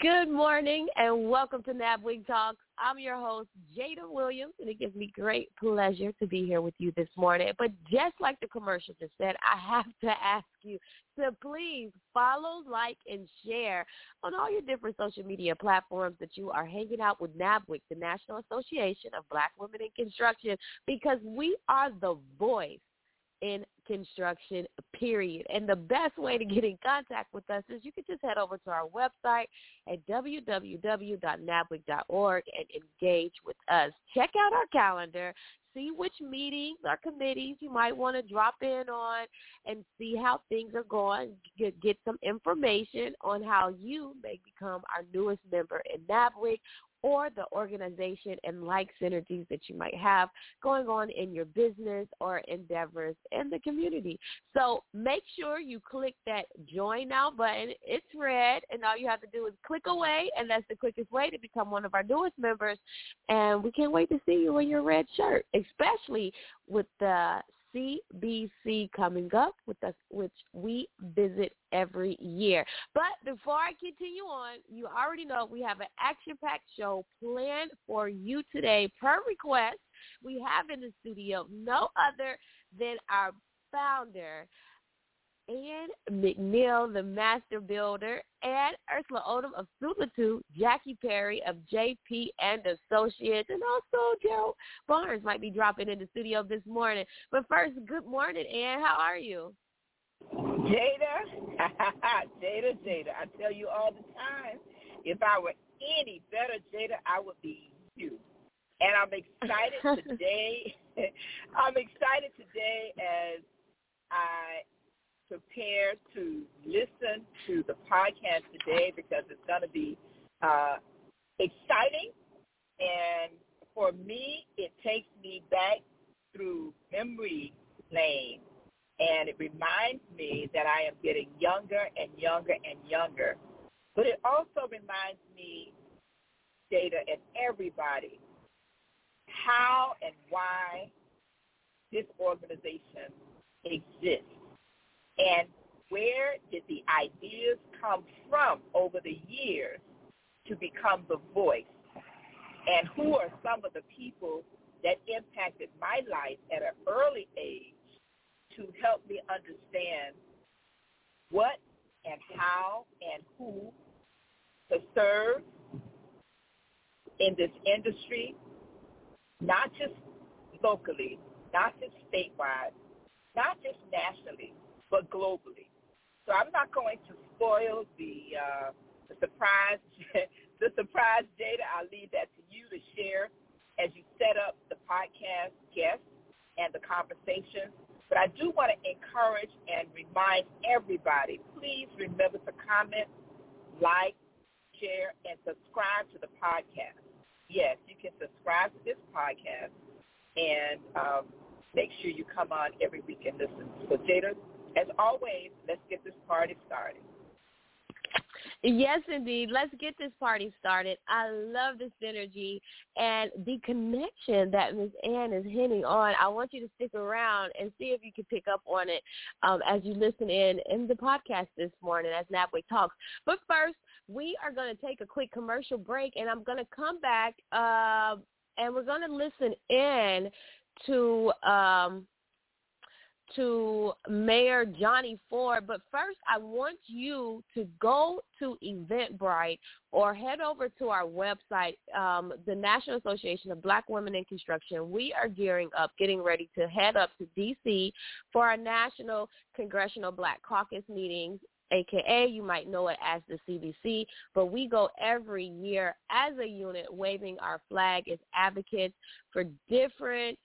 Good morning and welcome to NABWIC Talks. I'm your host, Jada Williams, and it gives me great pleasure to be here with you this morning. But just like the commercial just said, I have to ask you to please follow, like, and share on all your different social media platforms that you are hanging out with NABWIC, the National Association of Black Women in Construction, because we are the voice in construction, period. And the best way to get in contact with us is you can just head over to our website at www.nabwic.org and engage with us. Check out our calendar. See which meetings or committees you might want to drop in on and see how things are going. Get, some information on how you may become our newest member in NABWIC or the organization and like synergies that you might have going on in your business or endeavors in the community. So make sure you click that join now button. It's red and all you have to do is click away and that's the quickest way to become one of our newest members. And we can't wait to see you in your red shirt, especially with the CBC coming up with us, which we visit every year. But before I continue on, you already know we have an action-packed show planned for you today per request. We have in the studio no other than our founder, Ann McNeil, the master builder, and Ursula Odom of Sublitude, Jackie Perry of JP and Associates, and also Gerald Barnes might be dropping in the studio this morning. But first, good morning, Ann. How are you? Jada, Jada, Jada. I tell you all the time, if I were any better, Jada, I would be you. And I'm excited today. I'm excited today as I prepare to listen to the podcast today because it's going to be uh, exciting. And for me, it takes me back through memory lane. And it reminds me that I am getting younger and younger and younger. But it also reminds me, Jada, and everybody, how and why this organization exists and where did the ideas come from over the years to become the voice? And who are some of the people that impacted my life at an early age to help me understand what and how and who to serve in this industry, not just locally, not just statewide, not just nationally, but globally. So I'm not going to spoil the uh, the surprise the surprise Jada. I'll leave that to you to share as you set up the podcast guests and the conversation. But I do want to encourage and remind everybody, please remember to comment, like, share, and subscribe to the podcast. Yes, you can subscribe to this podcast and um, make sure you come on every week and listen. So Jada, as always, let's get this party started. Yes, indeed. Let's get this party started. I love this energy and the connection that Ms. Ann is hitting on. I want you to stick around and see if you can pick up on it um, as you listen in in the podcast this morning as NABWIC talks. But first, we are going to take a quick commercial break, and I'm going to come back uh, and we're going to listen in to um, to Mayor Johnny Ford. But first, I want you to go to Eventbrite or head over to our website, um, the National Association of Black Women in Construction. We are gearing up, getting ready to head up to D.C. for our National Congressional Black Caucus meetings aka you might know it as the CBC, but we go every year as a unit waving our flag as advocates for different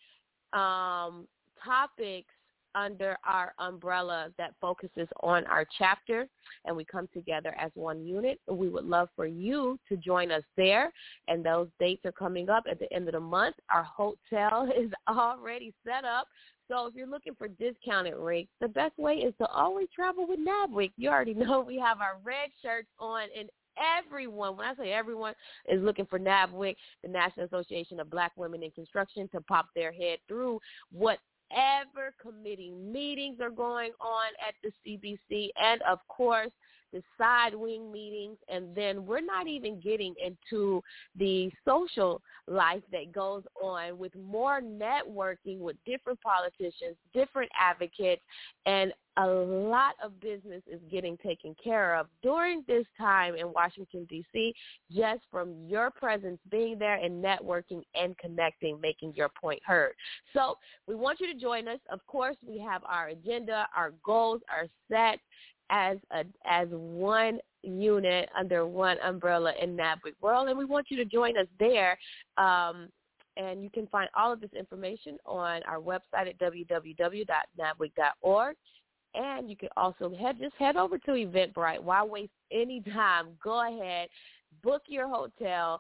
um, topics under our umbrella that focuses on our chapter and we come together as one unit. We would love for you to join us there and those dates are coming up at the end of the month. Our hotel is already set up. So if you're looking for discounted rates, the best way is to always travel with NABWIC. You already know we have our red shirts on and everyone, when I say everyone, is looking for NABWIC, the National Association of Black Women in Construction, to pop their head through what whatever committee meetings are going on at the CBC, and of course the side wing meetings, and then we're not even getting into the social life that goes on with more networking with different politicians, different advocates, and a lot of business is getting taken care of during this time in Washington, D.C., just from your presence being there and networking and connecting, making your point heard. So we want you to join us. Of course, we have our agenda, our goals are set as a as one unit under one umbrella in NABWIC World, and we want you to join us there. Um, and you can find all of this information on our website at www.nabwic.org. And you can also head just head over to Eventbrite. Why waste any time? Go ahead, book your hotel,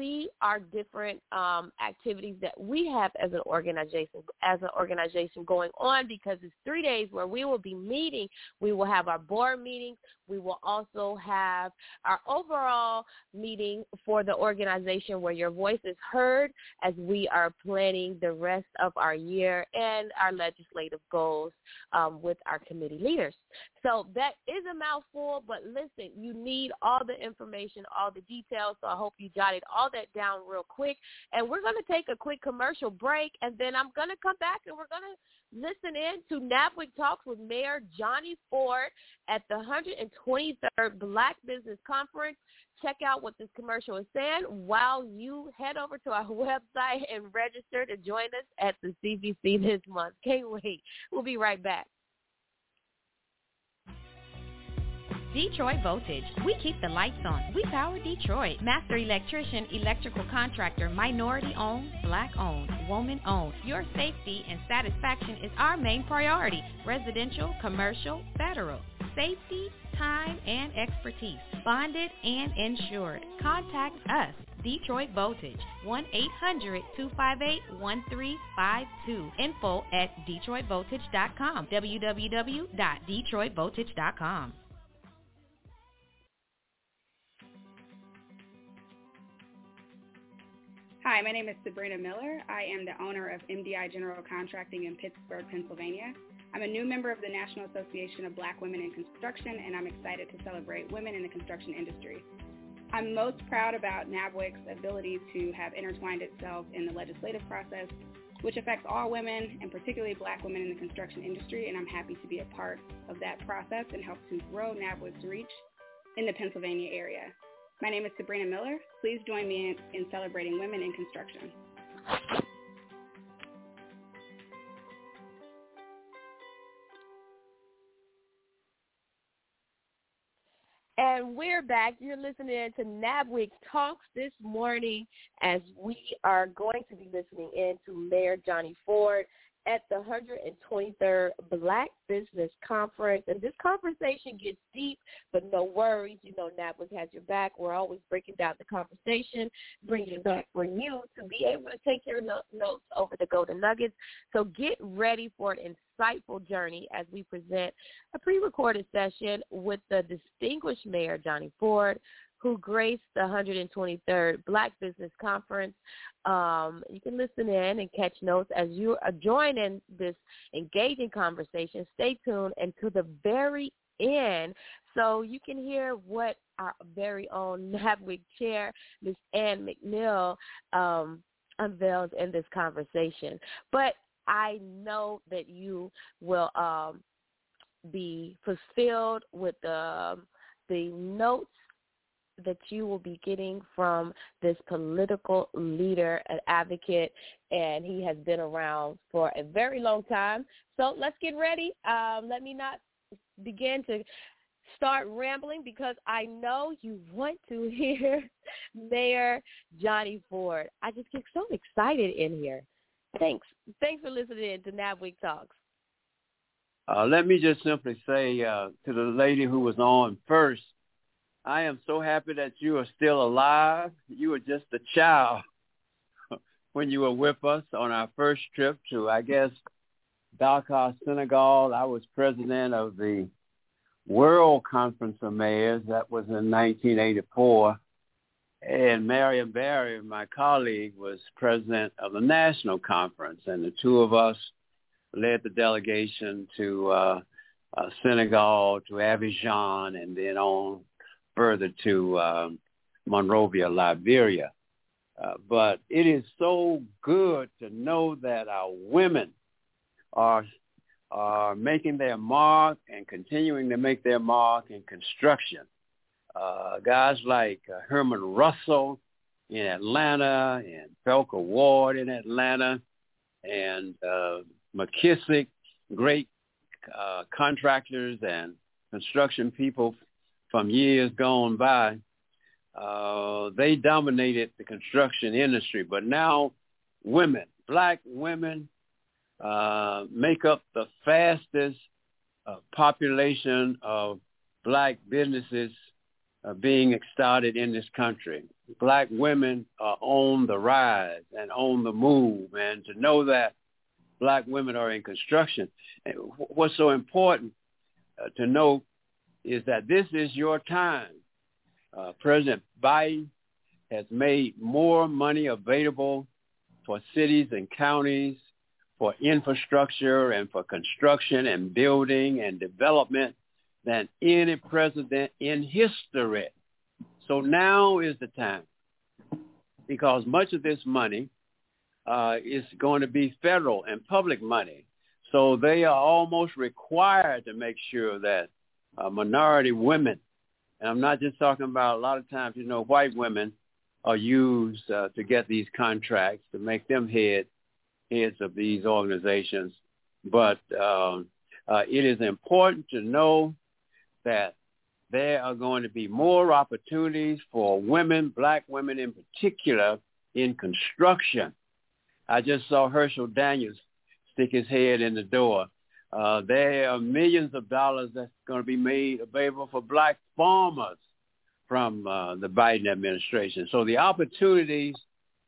see our different um, activities that we have as an organization as an organization going on because it's three days where we will be meeting. We will have our board meetings. We will also have our overall meeting for the organization where your voice is heard as we are planning the rest of our year and our legislative goals um, with our committee leaders. So that is a mouthful, but listen, you need all the information, all the details. So I hope you jotted all that down real quick. And we're going to take a quick commercial break, and then I'm going to come back and we're going to listen in to NABWIC Talks with Mayor Johnny Ford at the 123rd Black Business Conference. Check out what this commercial is saying while you head over to our website and register to join us at the CBC this month. Can't wait. We'll be right back. Detroit Voltage. We keep the lights on. We power Detroit. Master electrician, electrical contractor, minority owned, black owned, woman owned. Your safety and satisfaction is our main priority. Residential, commercial, federal. Safety, time, and expertise. Bonded and insured. Contact us. Detroit Voltage, 1-800-258-1352. Info at DetroitVoltage.com. www.detroitvoltage.com. Hi, my name is Sabrina Miller. I am the owner of MDI General Contracting in Pittsburgh, Pennsylvania. I'm a new member of the National Association of Black Women in Construction, and I'm excited to celebrate women in the construction industry. I'm most proud about NABWIC's ability to have intertwined itself in the legislative process, which affects all women, and particularly black women in the construction industry, and I'm happy to be a part of that process and help to grow NABWIC's reach in the Pennsylvania area. My name is Sabrina Miller. Please join me in, in celebrating women in construction. And we're back. You're listening to NABWIC Talks this morning as we are going to be listening in to Mayor Johnny Ford at the 123rd Black Business Conference. And this conversation gets deep, but no worries. You know, NABWIC has your back. We're always breaking down the conversation, bringing it back for you to be able to take your notes over the Golden Nuggets. So get ready for an insightful journey as we present a pre-recorded session with the distinguished mayor, Johnny Ford, who graced the 123rd Black Business Conference. Um, you can listen in and catch notes as you are joining this engaging conversation. Stay tuned until the very end so you can hear what our very own NABWIC chair, Ms. Ann McNeil, um, unveils in this conversation. But I know that you will um, be fulfilled with the, the notes that you will be getting from this political leader and advocate, and he has been around for a very long time. So let's get ready. Um, let me not begin to start rambling because I know you want to hear Mayor Johnny Ford. I just get so excited in here. Thanks. Thanks for listening to NABWIC Talks. Uh, let me just simply say uh, to the lady who was on first, I am so happy that you are still alive. You were just a child when you were with us on our first trip to, I guess, Dakar, Senegal. I was president of the World Conference of Mayors. That was in 1984. And Marion Barry, my colleague, was president of the National Conference. And the two of us led the delegation to uh, uh, Senegal, to Abidjan, and then on further to uh, Monrovia, Liberia. Uh, but it is so good to know that our women are are making their mark and continuing to make their mark in construction. Uh, guys like uh, Herman Russell in Atlanta and Felker Ward in Atlanta and uh, McKissick, great uh, contractors and construction people from years gone by. Uh, they dominated the construction industry, but now women, black women, uh, make up the fastest uh, population of black businesses uh, being started in this country. Black women are on the rise and on the move, and to know that black women are in construction. What's so important uh, to know is that this is your time. Uh, President Biden has made more money available for cities and counties for infrastructure and for construction and building and development than any president in history. So now is the time because much of this money uh, is going to be federal and public money. So they are almost required to make sure that uh, minority women, and I'm not just talking about a lot of times, you know, white women are used uh, to get these contracts to make them head heads of these organizations. But um, uh, it is important to know that there are going to be more opportunities for women, black women in particular, in construction. I just saw Herschel Daniels stick his head in the door. Uh, there are millions of dollars that's going to be made available for black farmers from uh, the Biden administration. So the opportunities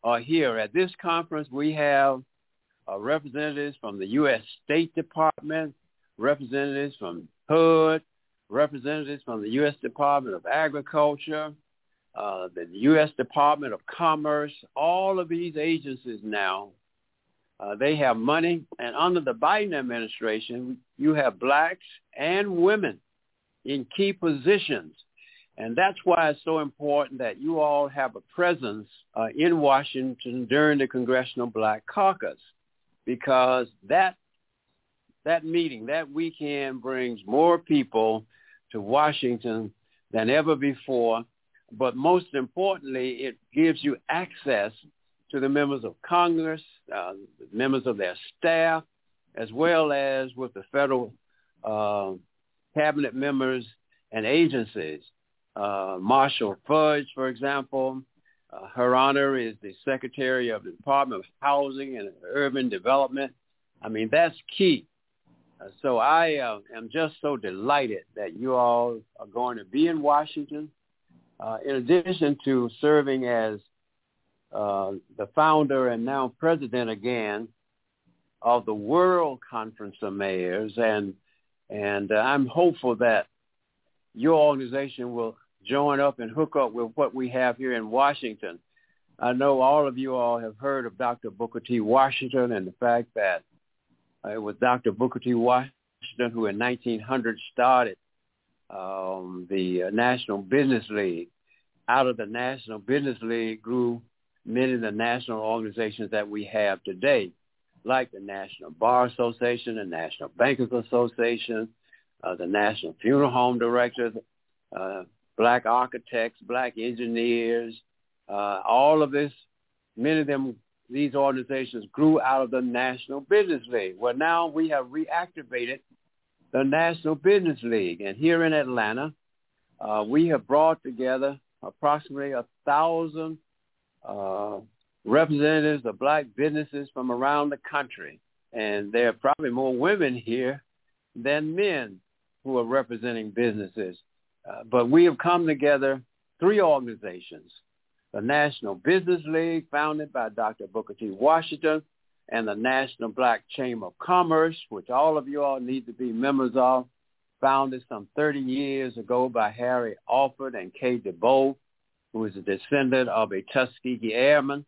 are here. At this conference, we have uh, representatives from the U.S. State Department, representatives from HUD, representatives from the U.S. Department of Agriculture, uh, the U.S. Department of Commerce, all of these agencies now, uh, they have money. And under the Biden administration, you have blacks and women in key positions. And that's why it's so important that you all have a presence uh, in Washington during the Congressional Black Caucus because that that meeting that weekend brings more people to Washington than ever before. But most importantly, it gives you access to the members of Congress, uh, members of their staff, as well as with the federal uh, cabinet members and agencies. Uh, Marcia Fudge, for example, uh, her honor is the Secretary of the Department of Housing and Urban Development. I mean, that's key. Uh, so I uh, am just so delighted that you all are going to be in Washington. Uh, in addition to serving as uh, the founder and now president again of the World Conference of Mayors, and and uh, I'm hopeful that your organization will join up and hook up with what we have here in Washington. I know all of you all have heard of Dr. Booker T. Washington and the fact that it was Dr. Booker T. Washington who in 1900 started um, the National Business League. Out of the National Business League grew many of the national organizations that we have today, like the National Bar Association, the National Bankers Association, uh, the National Funeral Home Directors, uh, black architects, black engineers, uh, all of this, many of them, these organizations grew out of the National Business League. Well, now we have reactivated the National Business League. And here in Atlanta, uh, we have brought together approximately a thousand uh, representatives of black businesses from around the country. And there are probably more women here than men who are representing businesses. Uh, but we have come together, three organizations, the National Business League, founded by Dr. Booker T. Washington, and the National Black Chamber of Commerce, which all of you all need to be members of, founded some 30 years ago by Harry Alford and Kay DeBow, who is a descendant of a Tuskegee Airman,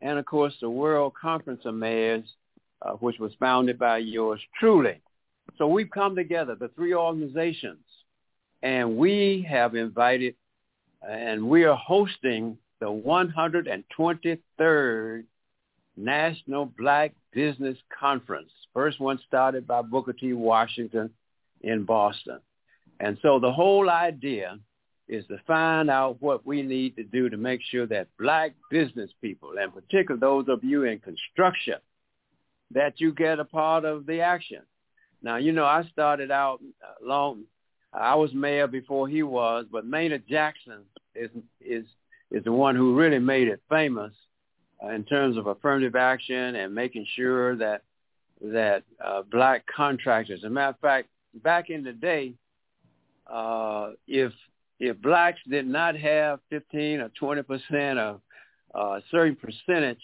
and of course the World Conference of Mayors, uh, which was founded by yours truly. So we've come together, the three organizations, and we have invited, and we are hosting the 123rd National Black Business Conference. First one started by Booker T. Washington in Boston. And so the whole idea is to find out what we need to do to make sure that black business people, and particularly those of you in construction, that you get a part of the action. Now, you know, I started out long, I was mayor before he was, but Maynard Jackson is, is, is the one who really made it famous uh, in terms of affirmative action and making sure that that uh, black contractors. As a matter of fact, back in the day, uh, if if blacks did not have 15 or 20 percent of uh, a certain percentage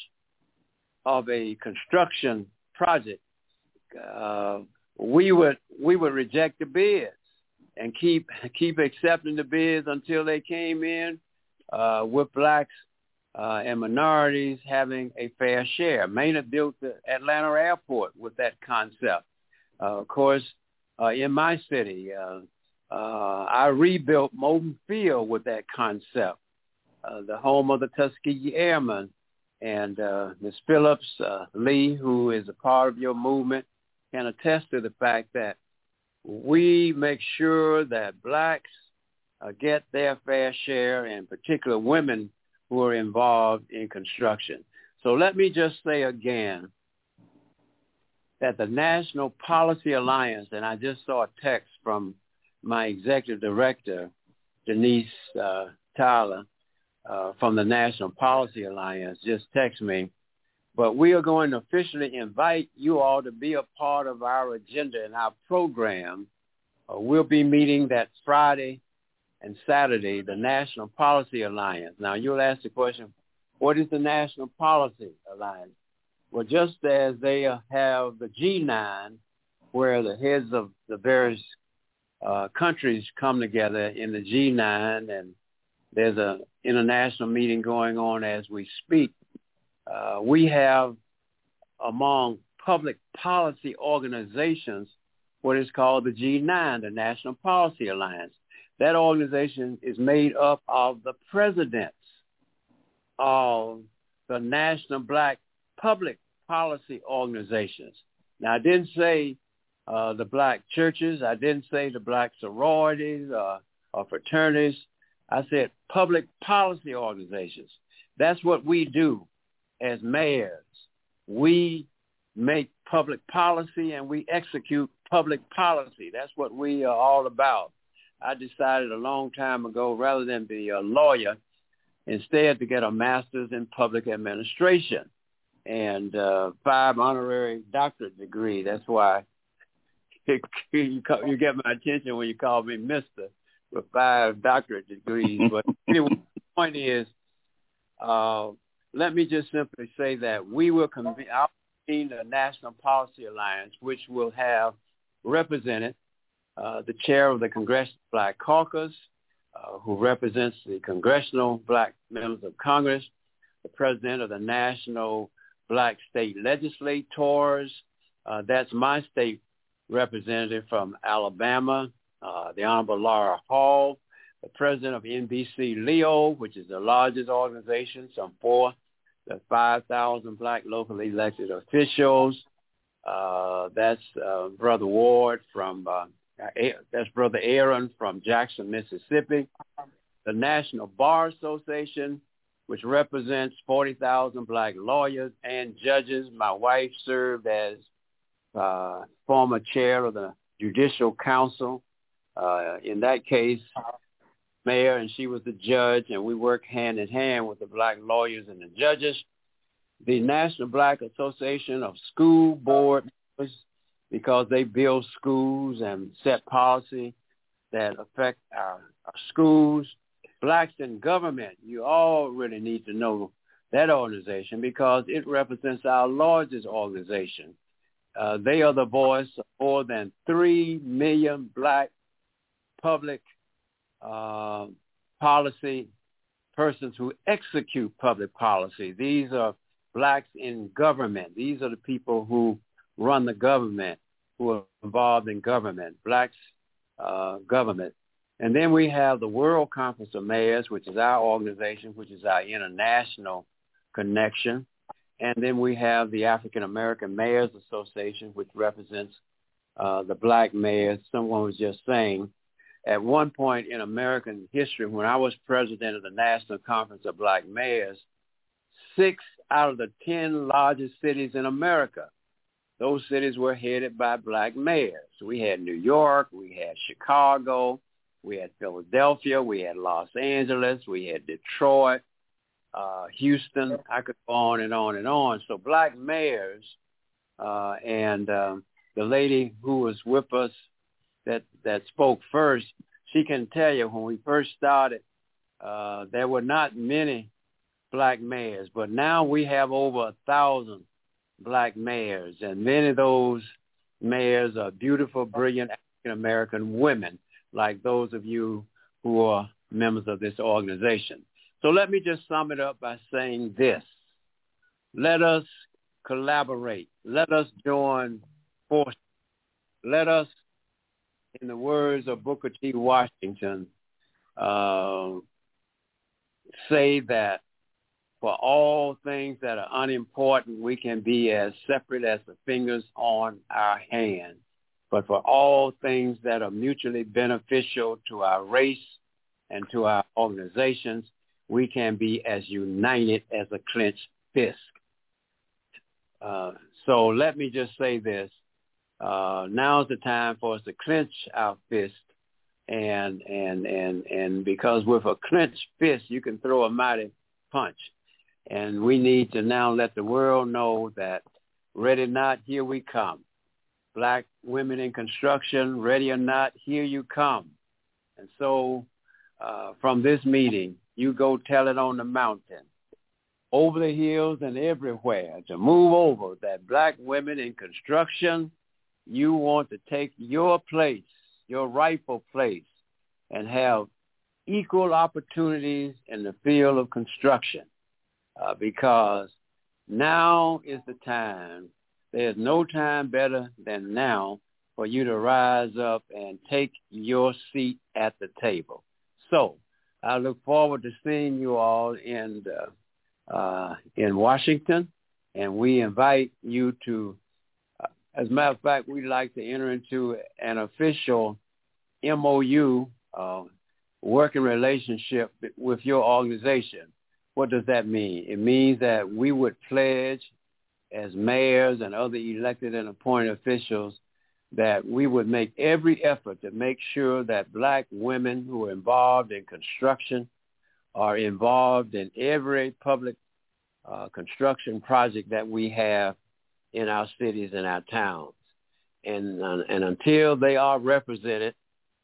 of a construction project, uh, we would we would reject the bids and keep keep accepting the bids until they came in uh, with blacks uh, and minorities having a fair share. Maynard built the Atlanta airport with that concept. Uh, of course, uh, in my city, uh, I rebuilt Moton Field with that concept, uh, the home of the Tuskegee Airmen. And uh, Ms. Phillips uh, Lee, who is a part of your movement, can attest to the fact that we make sure that blacks uh, get their fair share, and particular women who are involved in construction. So let me just say again that the National Policy Alliance, and I just saw a text from my executive director, Denise uh, Tyler, uh, from the National Policy Alliance, just text me. But we are going to officially invite you all to be a part of our agenda and our program. Uh, we'll be meeting that Friday, and Saturday, the National Policy Alliance. Now, you'll ask the question, what is the National Policy Alliance? Well, just as they have the G9, where the heads of the various uh, countries come together in the G9, and there's an international meeting going on as we speak. Uh, we have among public policy organizations what is called the G9, the National Policy Alliance. That organization is made up of the presidents of the National Black Public Policy Organizations. Now, I didn't say uh, the black churches. I didn't say the black sororities uh, or fraternities. I said public policy organizations. That's what we do as mayors. We make public policy and we execute public policy. That's what we are all about. I decided a long time ago, rather than be a lawyer, instead to get a master's in public administration and uh, five honorary doctorate degree. That's why you, you get my attention when you call me Mister with five doctorate degrees. But anyway, the point is, uh, let me just simply say that we will convene. The National Policy Alliance, which will have represented uh, the chair of the Congressional Black Caucus, uh, who represents the congressional black members of Congress, the president of the National Black State Legislators. Uh, that's my state representative from Alabama, uh, the Honorable Laura Hall, the president of NBC-LEO, which is the largest organization, some four to 5,000 black locally elected officials. Uh, that's uh, Brother Ward from, uh, that's Brother Aaron from Jackson, Mississippi. The National Bar Association, which represents 40,000 black lawyers and judges. My wife served as uh, former chair of the Judicial Council. Uh, in that case, mayor, and she was the judge, and we worked hand in hand with the black lawyers and the judges. The National Black Association of School Board members, because they build schools and set policy that affect our, our schools. Blacks in government, you all really need to know that organization because it represents our largest organization. Uh, they are the voice of more than 3 million black public uh, policy persons who execute public policy. These are blacks in government. These are the people who run the government, who are involved in government, blacks uh, government. And then we have the World Conference of Mayors, which is our organization, which is our international connection. And then we have the African American Mayors Association, which represents uh, the black mayors. Someone was just saying at one point in American history, when I was president of the National Conference of Black Mayors, six out of the 10 largest cities in America, those cities were headed by black mayors. We had New York, we had Chicago, we had Philadelphia, we had Los Angeles, we had Detroit, uh, Houston. I could go on and on and on. So black mayors uh, and um, the lady who was with us that that spoke first, she can tell you when we first started, uh, there were not many black mayors, but now we have over a thousand black mayors, and many of those mayors are beautiful, brilliant African American women, like those of you who are members of this organization. So let me just sum it up by saying this. Let us collaborate. Let us join forces. Let us in the words of Booker T. Washington, uh, say that for all things that are unimportant, we can be as separate as the fingers on our hand. But for all things that are mutually beneficial to our race and to our organizations, we can be as united as a clenched fist. Uh, so let me just say this. Uh, now's the time for us to clench our fist. And and and and because with a clenched fist you can throw a mighty punch. And we need to now let the world know that ready or not here we come. Black women in construction ready or not here you come. And so uh, from this meeting you go tell it on the mountain over the hills and everywhere to move over that black women in construction you want to take your place, your rightful place, and have equal opportunities in the field of construction uh, because now is the time. There's no time better than now for you to rise up and take your seat at the table. So I look forward to seeing you all in the, uh, in Washington, and we invite you to as a matter of fact, we'd like to enter into an official MOU, uh, working relationship with your organization. What does that mean? It means that we would pledge as mayors and other elected and appointed officials that we would make every effort to make sure that black women who are involved in construction are involved in every public uh, construction project that we have in our cities and our towns. And, uh, and until they are represented,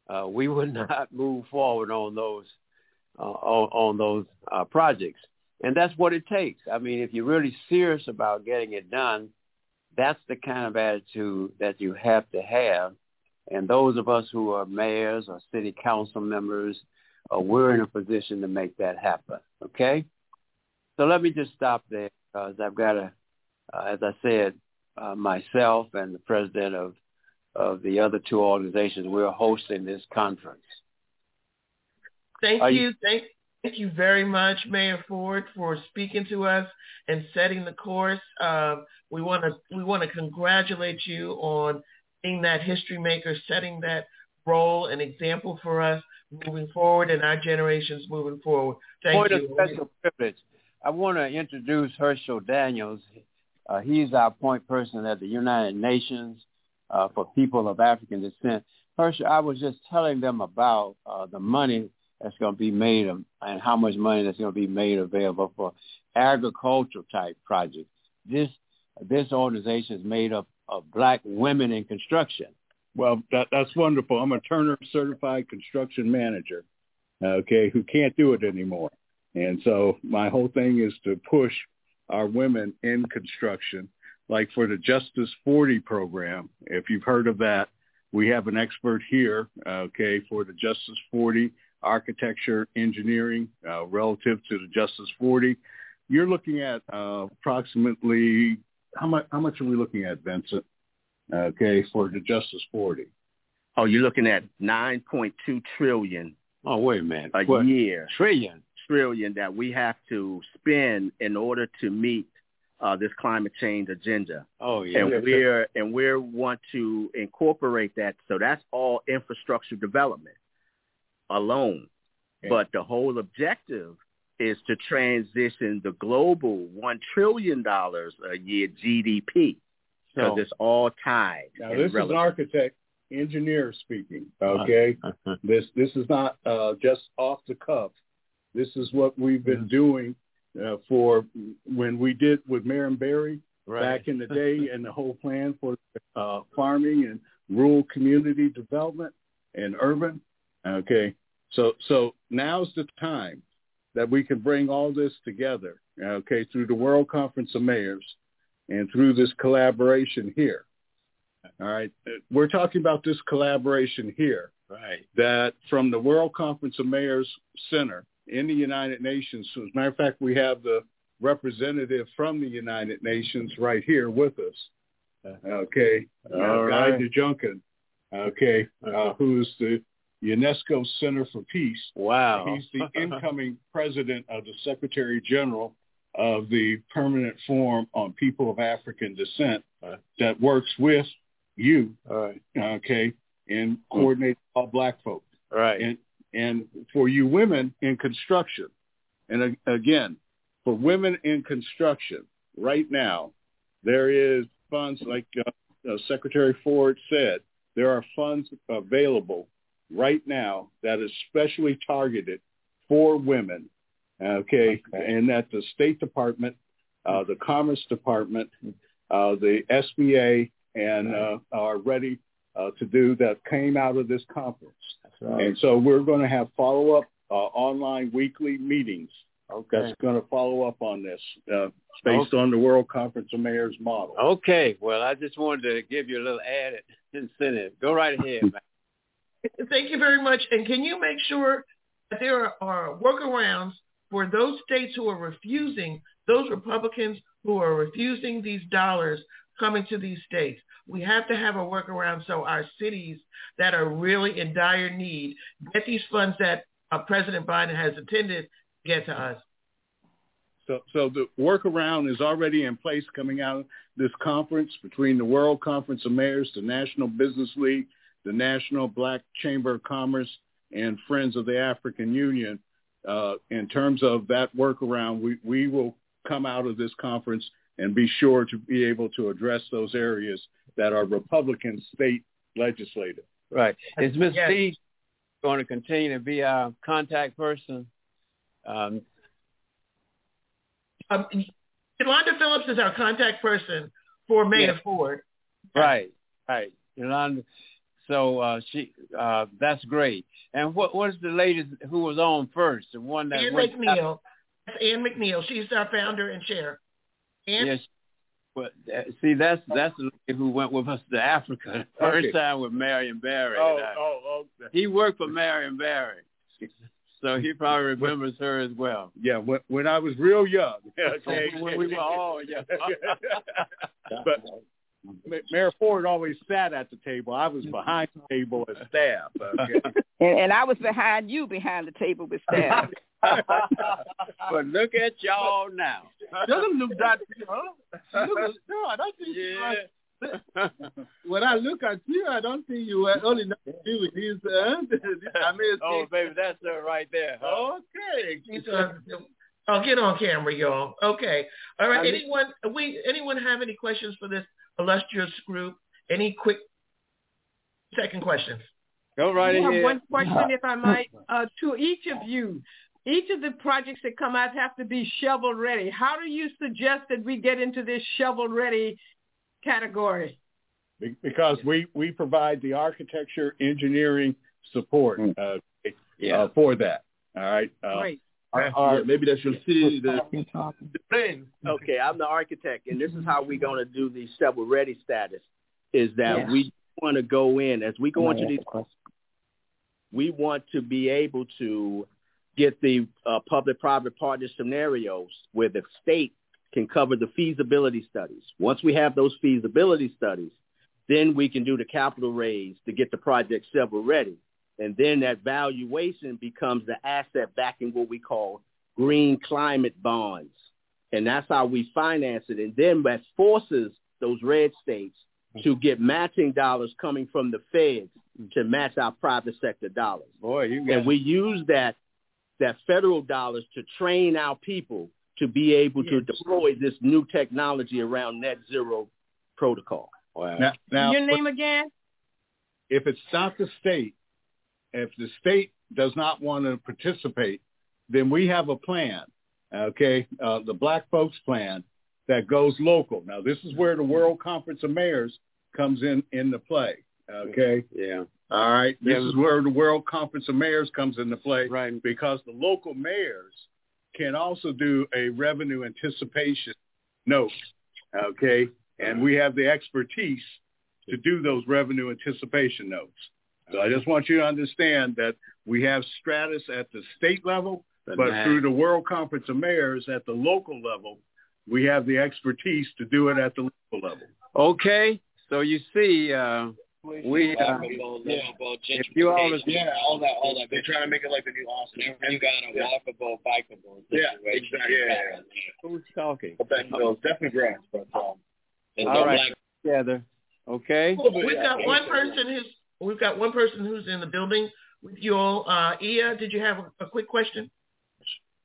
uh, we would not move forward on those uh, on, on those uh, projects. And that's what it takes. I mean, if you're really serious about getting it done, that's the kind of attitude that you have to have. And those of us who are mayors or city council members, uh, we're in a position to make that happen. Okay? So let me just stop there because I've got to, uh, as I said, uh, myself and the president of of the other two organizations, we're hosting this conference. Thank you. you. Thank, thank you very much, Mayor Ford, for speaking to us and setting the course. Uh, we want to we want to congratulate you on being that history maker, setting that role and example for us moving forward and our generations moving forward. Thank Point you. Of special privilege. I want to introduce Herschel Daniels. Uh, he's our point person at the United Nations uh, for people of African descent. Herschel, I was just telling them about uh, the money that's going to be made and how much money that's going to be made available for agricultural type projects. This this organization is made up of black women in construction. Well, that, that's wonderful. I'm a Turner certified construction manager, okay, who can't do it anymore. And so my whole thing is to push our women in construction, like for the Justice 40 program. If you've heard of that, we have an expert here, okay, for the Justice 40 architecture engineering uh, relative to the Justice 40. You're looking at uh, approximately how much? How much are we looking at, Vincent? Okay, for the Justice 40. Oh, you're looking at 9.2 trillion. Oh, wait a minute. A what? year. Trillion. Trillion that we have to spend in order to meet uh, this climate change agenda. Oh yeah. And we're and we want to incorporate that. So that's all infrastructure development alone. Okay. But the whole objective is to transition the global one trillion dollars a year GDP because so, it's all tied. Now this relevant. is an architect engineer speaking. Okay, this this is not uh, just off the cuff. This is what we've been mm-hmm. doing uh, for when we did with Marion Barry right. back in the day, and the whole plan for uh, farming and rural community development and urban. Okay, so so now's the time that we can bring all this together, okay, through the World Conference of Mayors and through this collaboration here. All right. We're talking about this collaboration here. Right. That from the World Conference of Mayors Center in the United Nations, as a matter of fact, we have the representative from the United Nations right here with us. Okay. All uh, right. Guy DeJunkin, okay, uh, who's the UNESCO Center for Peace. Wow. He's the incoming president of the Secretary General of the Permanent Forum on People of African Descent right. that works with you, right. okay, in coordinating all black folks. Right. And, and for you women in construction, and again, for women in construction, right now, there is funds, like uh, uh, Secretary Ford said, there are funds available right now that is specially targeted for women, okay, okay. and that the State Department, uh, the Commerce Department, uh, the SBA, and uh, are ready uh, to do that came out of this conference. Right. And so we're going to have follow-up uh, online weekly meetings okay. that's going to follow up on this uh, based okay. on the World Conference of Mayors model. Okay. Well, I just wanted to give you a little added incentive. Go right ahead, man. Thank you very much. And can you make sure that there are workarounds for those states who are refusing, those Republicans who are refusing these dollars coming to these states? We have to have a workaround so our cities that are really in dire need get these funds that uh, President Biden has intended get to us. So, so the workaround is already in place coming out of this conference between the World Conference of Mayors, the National Business League, the National Black Chamber of Commerce and Friends of the African Union. Uh, in terms of that workaround, we, we will come out of this conference and be sure to be able to address those areas that are Republican state legislative. Right. Is Ms. Yes. C going to continue to be our contact person? Um, um, Yolanda Phillips is our contact person for Mayor yes. Ford. Right, right. Yolanda, so uh, she uh, that's great. And what was the lady who was on first? The one that Ann McNeil. That's Ann McNeil. She's our founder and chair. Ann? Yes. But uh, see, that's that's the lady who went with us to Africa the first Okay. time with Marion Barry. Oh, and I- oh, oh. He worked for Marion Barry, so he probably remembers her as well. Yeah, when, when I was real young. Okay. when we were all young. but Ma- Mayor Ford always sat at the table. I was behind the table as staff. Okay. And, and I was behind you behind the table with staff. but look at y'all now. Doesn't look that, huh? Look, no, I don't think you are- when I look at you, I don't think you were old enough to be with these. Uh, I mean, Oh, baby, that's her right there. Huh? okay. He's, uh, I'll get on camera, y'all. Okay. All right. Anyone we anyone have any questions for this illustrious group? Any quick second questions? Go right I have ahead. one question, if I might, uh, to each of you. Each of the projects that come out have to be shovel ready. How do you suggest that we get into this shovel ready category? Because we, we provide the architecture engineering support uh, uh, for that. All right. Uh, Great. Our- our- maybe they should see the, the plane. Okay, I'm the architect, and this is how we're going to do the shovel ready status. Is that Yeah. we want to go in as we go into these. We want to be able to get the uh, public-private partner scenarios where the state can cover the feasibility studies. Once we have those feasibility studies, then we can do the capital raise to get the project shovel ready. And then that valuation becomes the asset backing what we call green climate bonds. And that's how we finance it. And then that forces those red states mm-hmm. to get matching dollars coming from the feds mm-hmm. to match our private sector dollars. Boy, you got And we use that that federal dollars to train our people to be able to deploy this new technology around net zero protocol. wow. now, now, Your name again? if it's not the state, if the state does not want to participate, then we have a plan, okay, uh, the Black Folks Plan that goes local. Now, this is where the World Conference of Mayors comes in into play, okay? Yeah. All right, this Yeah. is where the World Conference of Mayors comes into play Right. because the local mayors can also do a revenue anticipation note, okay? And we have the expertise to do those revenue anticipation notes. So I just want you to understand that we have Stratus at the state level, But but now- through the World Conference of Mayors at the local level, we have the expertise to do it at the local level. Okay. So you see, uh, we uh, if you all is, Yeah, all that, all that. They're trying to make it like the new Austin. You got a walkable, bikeable Yeah, exactly. Yeah, who's talking? But that, no, definitely grass, but um, there's All no right. black Together. Okay. We've got one person who's we've got one person who's in the building with you all. Uh, Ia, did you have a, a quick question?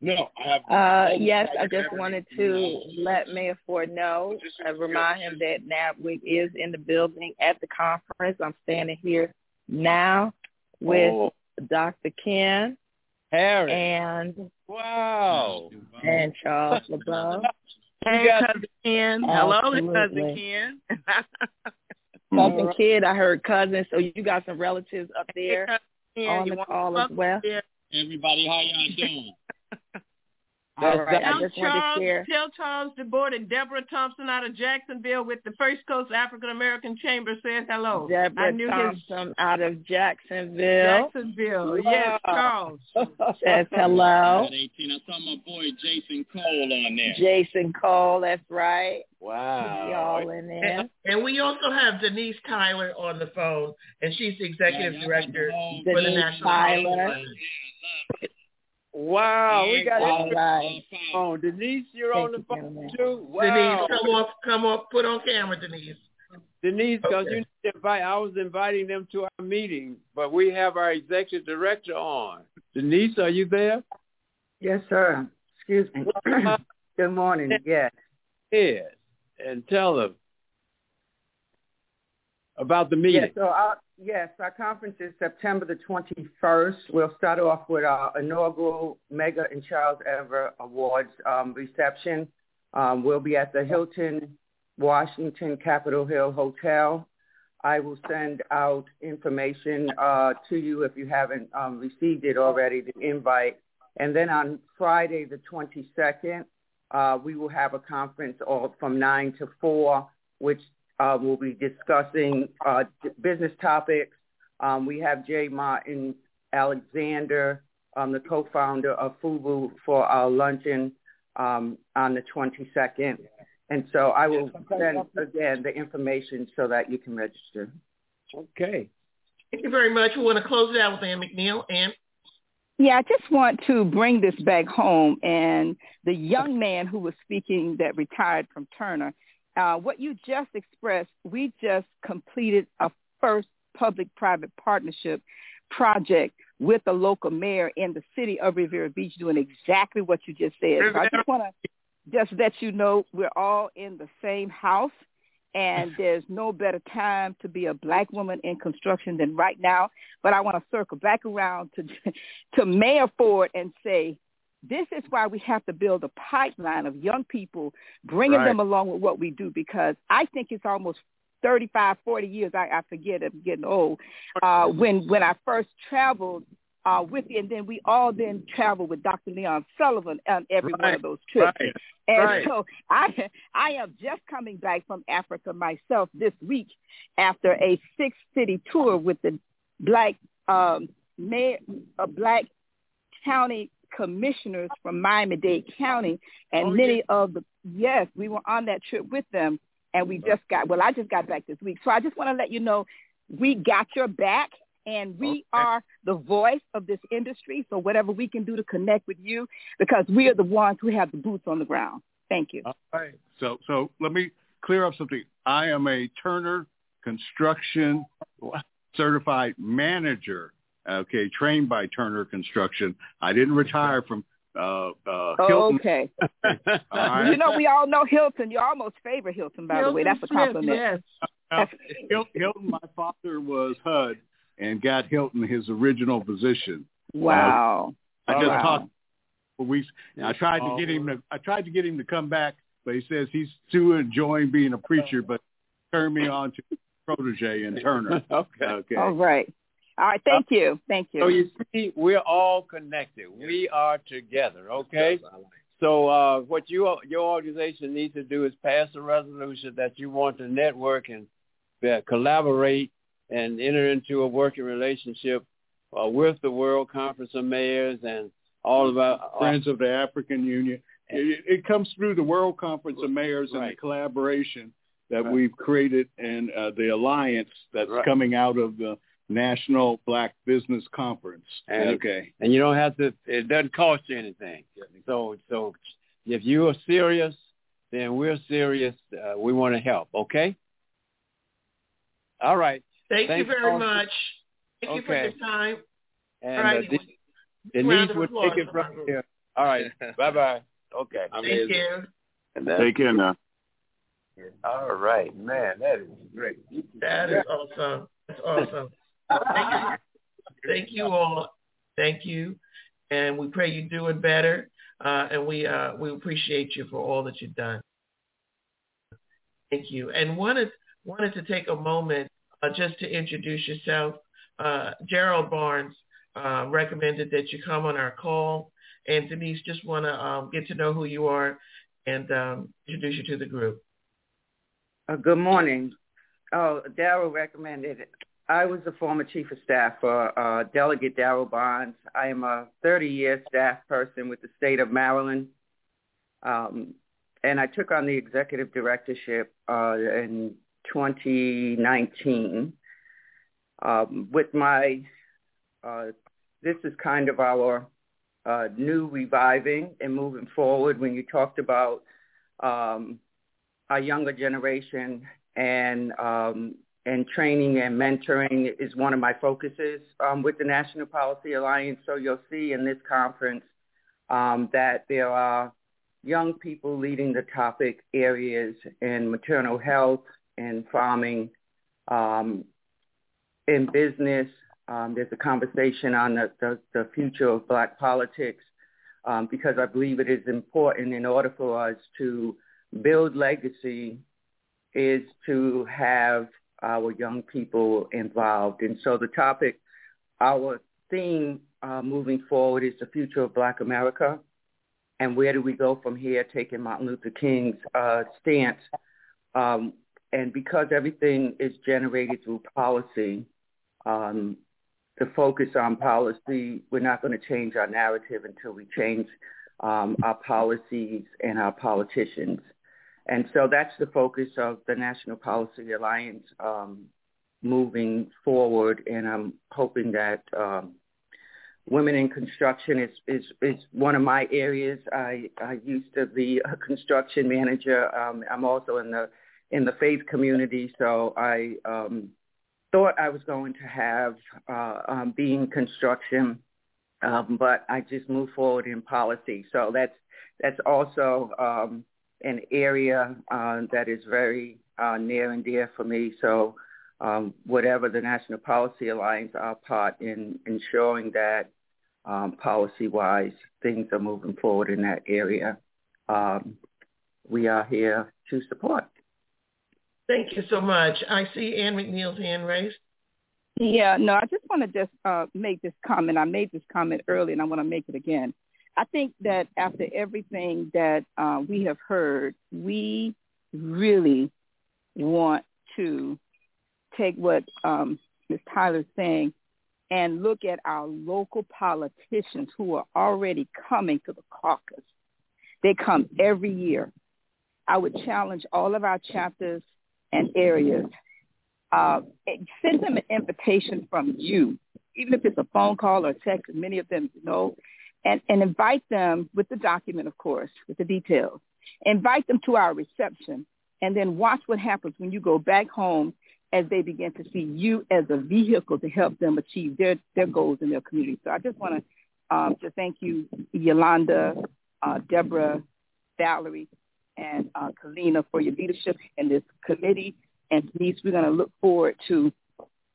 No, I have. Uh, yes, I just wanted to let Mayor Ford know, uh, remind him that NABWIC is in the building at the conference. I'm standing here now with Oh, Dr. Ken Harry. and Wow. and Charles LeBeau. Hey, cousin Ken. Hello, cousin Absolutely. Ken. Mm-hmm. Cousin Kid, I heard cousin, so you got some relatives up there Ken, on you the want call as well. Yeah. Everybody, how y'all doing? All right, I Tell just wanted to Charles, share. tell Charles DeBoer and Deborah Thompson out of Jacksonville with the First Coast African American Chamber says hello. I Deborah knew his Thompson out of Jacksonville Jacksonville. Yes, Charles. says hello. At 18, I saw my boy Jason Cole on there. Jason Cole, that's right. Wow. Y'all in there. And, and we also have Denise Tyler on the phone, and she's the executive director for the National Tyler. Fund. Wow. We got All it right. on. Oh, Denise, you're on the you, phone gentlemen. too. Denise, come off, come off, put on camera, Denise. Denise, because Okay. you need to invite, I was inviting them to our meeting, but we have our executive director on. Denise, are you there? Yes, sir. Excuse me. Uh, Good morning. Yes. Yes. And tell them about the meeting. Yes, so our, yes, our conference is September the 21st. We'll start off with our inaugural Medgar and Charles Evers Awards um, reception. Um, we'll be at the Hilton Washington Capitol Hill Hotel. I will send out information uh, to you if you haven't um, received it already, the invite. And then on Friday the 22nd, uh, we will have a conference all from 9 to 4, which uh, will be discussing uh, business topics. Um, we have Jay Martin Alexander, um, the co-founder of FUBU, for our luncheon um, on the 22nd. And so I will send again the information so that you can register. Okay. Thank you very much. We want to close it out with Ann McNeil. Ann? Yeah, I just want to bring this back home. And the young man who was speaking that retired from Turner, uh, what you just expressed, we just completed a first public-private partnership project with the local mayor in the city of Riviera Beach doing exactly what you just said. So I just want to just let you know we're all in the same house and there's no better time to be a black woman in construction than right now. But I want to circle back around to to Mayor Ford and say this is why we have to build a pipeline of young people, bringing right. them along with what we do, because I think it's almost 35, 40 years, I, I forget, I'm getting old, uh, when, when I first traveled uh, with you, and then we all then traveled with Dr. Leon Sullivan on every right. one of those trips. Right. And right. so I I am just coming back from Africa myself this week after a six city tour with the black um mayor uh, black county commissioners from Miami-Dade County and oh, many yeah. of the yes, we were on that trip with them and we just got well I just got back this week. So I just want to let you know we got your back and we okay. are the voice of this industry. So whatever we can do to connect with you, because we are the ones who have the boots on the ground. Thank you. All right. So, so let me clear up something. I am a Turner Construction certified manager. Okay, trained by Turner Construction. I didn't retire from uh, uh, Hilton. Okay. right. You know, we all know Hilton. You almost favor Hilton, by Hilton the way. That's a Smith, compliment. Yes. Now, Hil- Hilton, my father was HUD and got Hilton his original position. Wow. I just wow. talked for weeks. And I tried to get him to I tried to get him to come back, but he says he's too enjoying being a preacher, but turned me on to protege and Turner. okay. Okay. All right. All right. Thank you. Thank you. So you see, we're all connected. We are together. Okay. So uh, what you your organization needs to do is pass a resolution that you want to network and uh, collaborate and enter into a working relationship uh, with the World Conference of Mayors and all of our Friends of the African Union. It, it comes through the World Conference of Mayors and the collaboration that Right. we've created and uh, the alliance that's Right. coming out of the National Black Business Conference. And- okay. and you don't have to. It doesn't cost you anything. So so if you are serious, then we're serious. Uh, we want to help. Okay. All right. Thank Thanks, you very all. much. Thank you for your time. And All right. uh, De- Round Denise of take it from here. All right. bye bye. Okay. Thank you. And Take care now. All right, man. That is great. That is awesome. That's awesome. Thank you. Thank you all. Thank you. And we pray you're doing better. Uh, and we uh, we appreciate you for all that you've done. Thank you. And wanted wanted to take a moment uh, just to introduce yourself. Uh, Gerald Barnes uh, recommended that you come on our call. And Denise, just want to um, get to know who you are and um, introduce you to the group. Uh, good morning. Oh, Darrell recommended it. I was the former chief of staff for uh, Delegate Darrell Bonds. I am a 30-year staff person with the state of Maryland. Um, and I took on the executive directorship uh, in 2019. Um, with my, uh, this is kind of our uh, new reviving and moving forward when you talked about um, our younger generation and um, and training and mentoring is one of my focuses um, with the National Policy Alliance. So you'll see in this conference um, that there are young people leading the topic areas in maternal health and farming, um, in business. Um, there's a conversation on the, the, the future of black politics um, because I believe it is important in order for us to build legacy is to have our young people involved. And so the topic, our theme uh, moving forward is the future of Black America. and where do we go from here, taking Martin Luther King's uh, stance. Um, and because everything is generated through policy, um, the focus on policy, we're not going to change our narrative until we change um, our policies and our politicians. And so that's the focus of the National Policy Alliance um, moving forward. And I'm hoping that um, women in construction is, is, is one of my areas. I, I used to be a construction manager. Um, I'm also in the in the faith community, so I um, thought I was going to have uh, um, being construction, um, but I just moved forward in policy. So that's that's also an area uh, that is very uh, near and dear for me. So um, whatever the National Policy Alliance, our part in ensuring that um, policy-wise things are moving forward in that area. Um, we are here to support. Thank you so much. I see Ann McNeil's hand raised. Yeah, no, I just want to just uh, make this comment. I made this comment early, and I want to make it again. I think that after everything that uh, we have heard, we really want to take what um, Ms. Tyler's saying and look at our local politicians who are already coming to the caucus. They come every year. I would challenge all of our chapters and areas. Uh, send them an invitation from you, even if it's a phone call or text, many of them know, and, and invite them with the document, of course, with the details. Invite them to our reception and then watch what happens when you go back home as they begin to see you as a vehicle to help them achieve their, their goals in their community. So I just want to um, to thank you, Yolanda, uh, Deborah, Valerie, and uh, Kalina for your leadership in this committee. And Denise, we're going to look forward to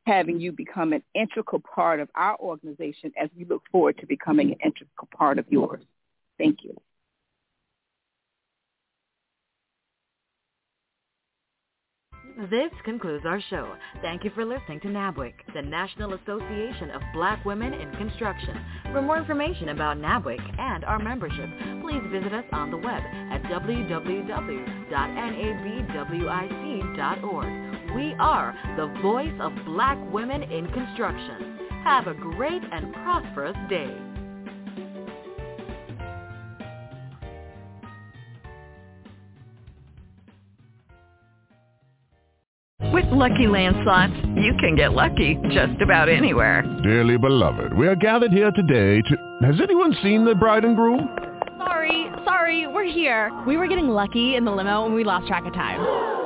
having you become an integral part of our organization as we look forward to becoming an integral part of yours. Thank you. This concludes our show. Thank you for listening to NABWIC, the National Association of Black Women in Construction. For more information about NABWIC and our membership, please visit us on the web at www.nabwic.org. We are the voice of black women in construction. Have a great and prosperous day. With Lucky Land slots, you can get lucky just about anywhere. Dearly beloved, we are gathered here today to... Has anyone seen the bride and groom? Sorry, sorry, we're here. We were getting lucky in the limo and we lost track of time.